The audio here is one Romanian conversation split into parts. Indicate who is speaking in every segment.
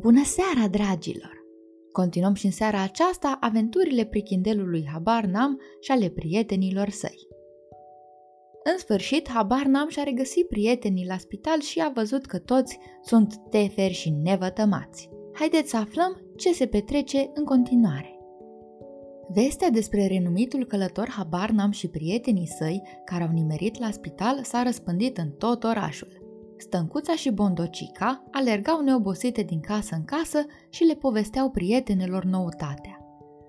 Speaker 1: Bună seara, dragilor! Continuăm și în seara aceasta aventurile prichindelului Habar Nam și ale prietenilor săi. În sfârșit, Habar Nam și-a regăsit prietenii la spital și a văzut că toți sunt teferi și nevătămați. Haideți să aflăm ce se petrece în continuare. Vestea despre renumitul călător Habar Nam și prietenii săi care au nimerit la spital s-a răspândit în tot orașul. Stâncuța și Bondocica alergau neobosite din casă în casă și le povesteau prietenelor noutatea.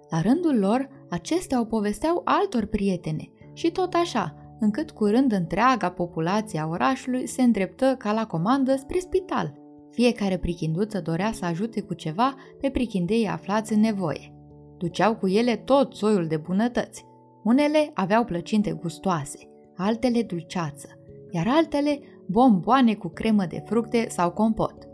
Speaker 1: La rândul lor, acestea o povesteau altor prietene și tot așa, încât curând întreaga populație a orașului se îndreptă ca la comandă spre spital. Fiecare prichinduță dorea să ajute cu ceva pe prichindeii aflați în nevoie. Duceau cu ele tot soiul de bunătăți. Unele aveau plăcinte gustoase, altele dulceață, iar altele bomboane cu cremă de fructe sau compot.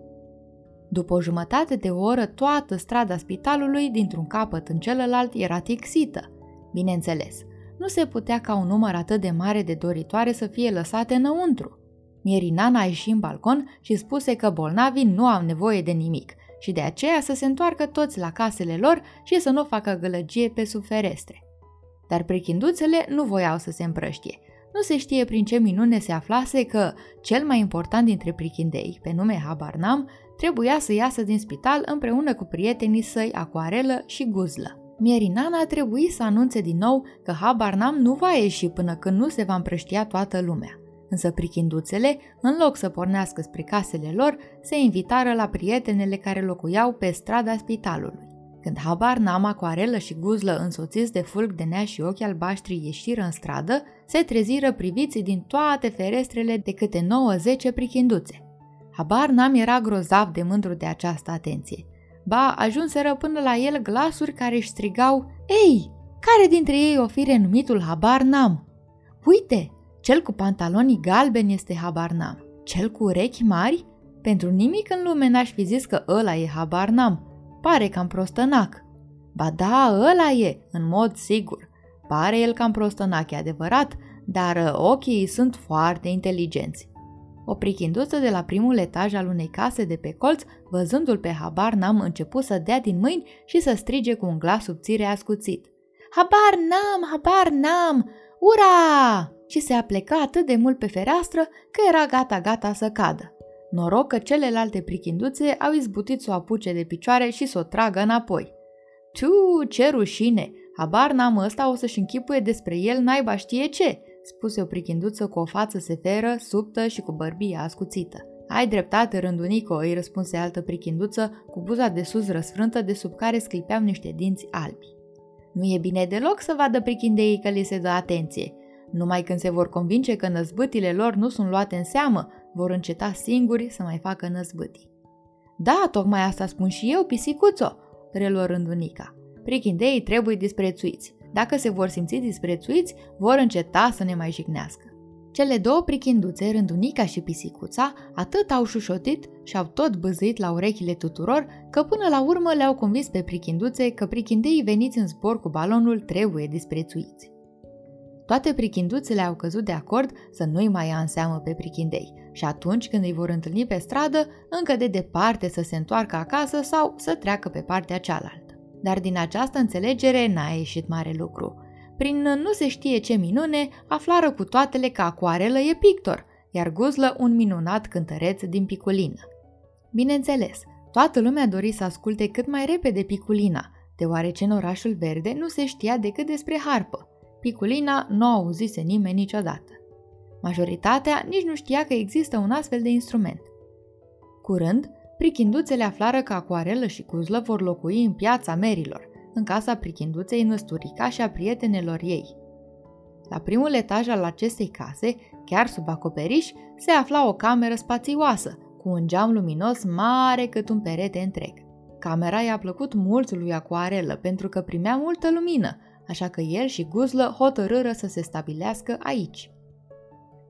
Speaker 1: După o jumătate de oră, toată strada spitalului, dintr-un capăt în celălalt, era tixită. Bineînțeles, nu se putea ca un număr atât de mare de doritoare să fie lăsate înăuntru. Mierinana a ieșit în balcon și spuse că bolnavii nu au nevoie de nimic și de aceea să se întoarcă toți la casele lor și să nu facă gălăgie pe sub ferestre. Dar prichinduțele nu voiau să se împrăștie nu se știe prin ce minune se aflase că cel mai important dintre prichindei, pe nume Habarnam, trebuia să iasă din spital împreună cu prietenii săi Acoarelă și Guzlă. Mierinana a trebuit să anunțe din nou că Habarnam nu va ieși până când nu se va împrăștia toată lumea. Însă prichinduțele, în loc să pornească spre casele lor, se invitară la prietenele care locuiau pe strada spitalului. Când habar n-am acoarelă și guzlă însoțiți de fulg de nea și ochi albaștri ieșiră în stradă, se treziră priviți din toate ferestrele de câte 9-10 prichinduțe. Habar n-am era grozav de mândru de această atenție. Ba, ajunseră până la el glasuri care își strigau Ei, care dintre ei o fi renumitul Habar n-am? Uite, cel cu pantalonii galbeni este Habar n-am. Cel cu urechi mari? Pentru nimic în lume n-aș fi zis că ăla e Habar n-am. Pare cam prostănac. Ba da, ăla e, în mod sigur. Pare el cam prostănac, e adevărat, dar uh, ochii sunt foarte inteligenți. O prichinduță de la primul etaj al unei case de pe colț, văzându-l pe habar n-am început să dea din mâini și să strige cu un glas subțire ascuțit. Habar n-am, habar n-am! Ura! Și se apleca atât de mult pe fereastră că era gata-gata să cadă. Noroc că celelalte prichinduțe au izbutit să o apuce de picioare și să o tragă înapoi. Tu, ce rușine! Habar n-am ăsta o să-și închipuie despre el naiba știe ce, spuse o prichinduță cu o față severă, subtă și cu bărbia ascuțită. Ai dreptate, rândunico, îi răspunse altă prichinduță cu buza de sus răsfrântă de sub care sclipeau niște dinți albi. Nu e bine deloc să vadă prichindeii că li se dă atenție. Numai când se vor convinge că năzbâtile lor nu sunt luate în seamă, vor înceta singuri să mai facă năzbâtii. Da, tocmai asta spun și eu, pisicuțo, reluă rândunica. Prichindeii trebuie disprețuiți. Dacă se vor simți disprețuiți, vor înceta să ne mai jignească. Cele două prichinduțe, rândunica și pisicuța, atât au șușotit și au tot băzuit la urechile tuturor, că până la urmă le-au convins pe prichinduțe că prichindeii veniți în zbor cu balonul trebuie disprețuiți. Toate prichinduțele au căzut de acord să nu-i mai ia în seamă pe prichindei și atunci când îi vor întâlni pe stradă, încă de departe să se întoarcă acasă sau să treacă pe partea cealaltă. Dar din această înțelegere n-a ieșit mare lucru. Prin nu se știe ce minune, aflară cu toatele că acoarelă e pictor, iar guzlă un minunat cântăreț din piculină. Bineînțeles, toată lumea dori să asculte cât mai repede piculina, deoarece în orașul verde nu se știa decât despre harpă. Piculina nu auzise nimeni niciodată. Majoritatea nici nu știa că există un astfel de instrument. Curând, prichinduțele aflară că Acoarelă și Cuzlă vor locui în piața merilor, în casa prichinduței Năsturica și a prietenelor ei. La primul etaj al acestei case, chiar sub acoperiș, se afla o cameră spațioasă, cu un geam luminos mare cât un perete întreg. Camera i-a plăcut mult lui Acoarelă pentru că primea multă lumină, așa că el și Guzlă hotărâră să se stabilească aici.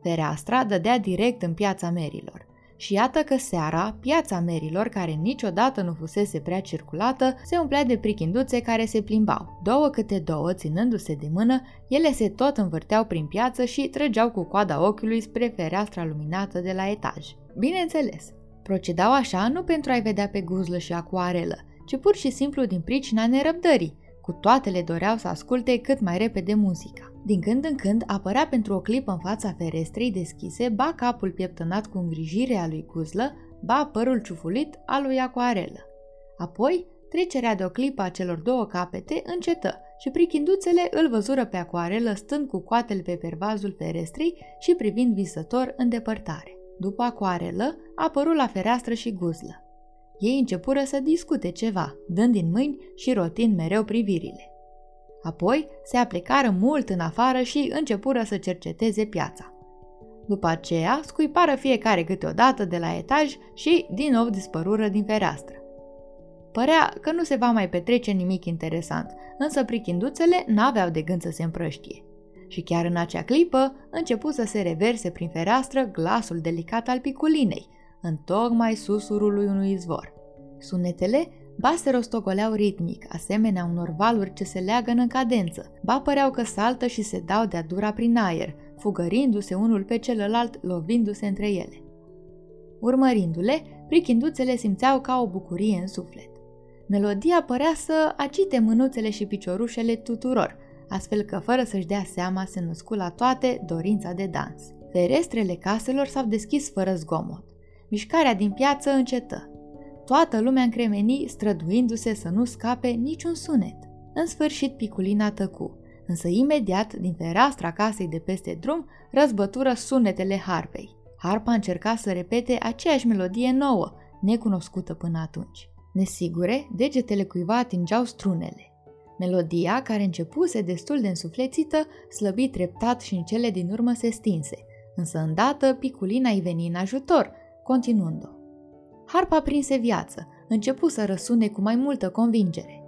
Speaker 1: Fereastra dădea direct în piața merilor. Și iată că seara, piața merilor, care niciodată nu fusese prea circulată, se umplea de prichinduțe care se plimbau. Două câte două, ținându-se de mână, ele se tot învârteau prin piață și trăgeau cu coada ochiului spre fereastra luminată de la etaj. Bineînțeles, Procedau așa nu pentru a-i vedea pe guzlă și acuarelă, ci pur și simplu din pricina nerăbdării. Cu toate le doreau să asculte cât mai repede muzica. Din când în când apărea pentru o clipă în fața ferestrei deschise, ba capul pieptănat cu îngrijire a lui Guzlă, ba părul ciufulit al lui Acuarelă. Apoi, trecerea de o clipă a celor două capete încetă și prichinduțele îl văzură pe Acuarelă stând cu coatele pe pervazul ferestrei și privind visător în depărtare. După Acuarelă, apărut la fereastră și Guzlă. Ei începură să discute ceva, dând din mâini și rotind mereu privirile. Apoi se aplicară mult în afară și începură să cerceteze piața. După aceea, scuipară fiecare câteodată de la etaj și din nou dispărură din fereastră. Părea că nu se va mai petrece nimic interesant, însă prichinduțele n-aveau de gând să se împrăștie. Și chiar în acea clipă începu să se reverse prin fereastră glasul delicat al piculinei, în tocmai susurului unui izvor. Sunetele ba se rostogoleau ritmic, asemenea unor valuri ce se leagă în cadență, ba păreau că saltă și se dau de-a dura prin aer, fugărindu-se unul pe celălalt, lovindu-se între ele. Urmărindu-le, prichinduțele simțeau ca o bucurie în suflet. Melodia părea să agite mânuțele și piciorușele tuturor, astfel că fără să-și dea seama se născu la toate dorința de dans. Ferestrele caselor s-au deschis fără zgomot. Mișcarea din piață încetă. Toată lumea încremeni, străduindu-se să nu scape niciun sunet. În sfârșit, Piculina tăcu, însă imediat, din fereastra casei de peste drum, răzbătură sunetele harpei. Harpa încerca să repete aceeași melodie nouă, necunoscută până atunci. Nesigure, degetele cuiva atingeau strunele. Melodia, care începuse destul de însuflețită, slăbi treptat și în cele din urmă se stinse, însă îndată Piculina îi veni în ajutor, continuând-o. Harpa prinse viață, începu să răsune cu mai multă convingere.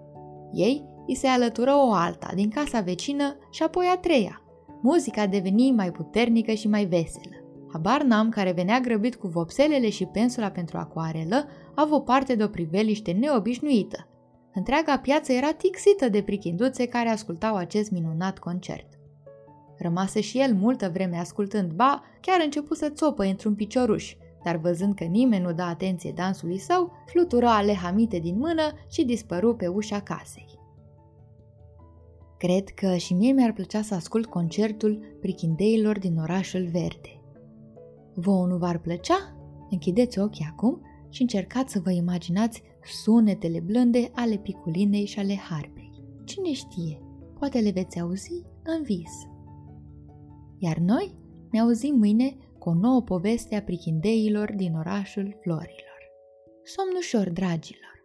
Speaker 1: Ei îi se alătură o alta din casa vecină și apoi a treia. Muzica deveni mai puternică și mai veselă. Habar n-am care venea grăbit cu vopselele și pensula pentru acoarelă, a avut parte de o priveliște neobișnuită. Întreaga piață era tixită de prichinduțe care ascultau acest minunat concert. Rămase și el multă vreme ascultând, ba, chiar început să țopă într-un picioruș, dar văzând că nimeni nu da atenție dansului său, flutură alehamite din mână și dispăru pe ușa casei. Cred că și mie mi-ar plăcea să ascult concertul prichindeilor din orașul verde. Vouă nu v-ar plăcea? Închideți ochii acum și încercați să vă imaginați sunetele blânde ale piculinei și ale harpei. Cine știe, poate le veți auzi în vis. Iar noi ne auzim mâine cu o nouă poveste a prichindeilor din orașul florilor. Somn ușor, dragilor!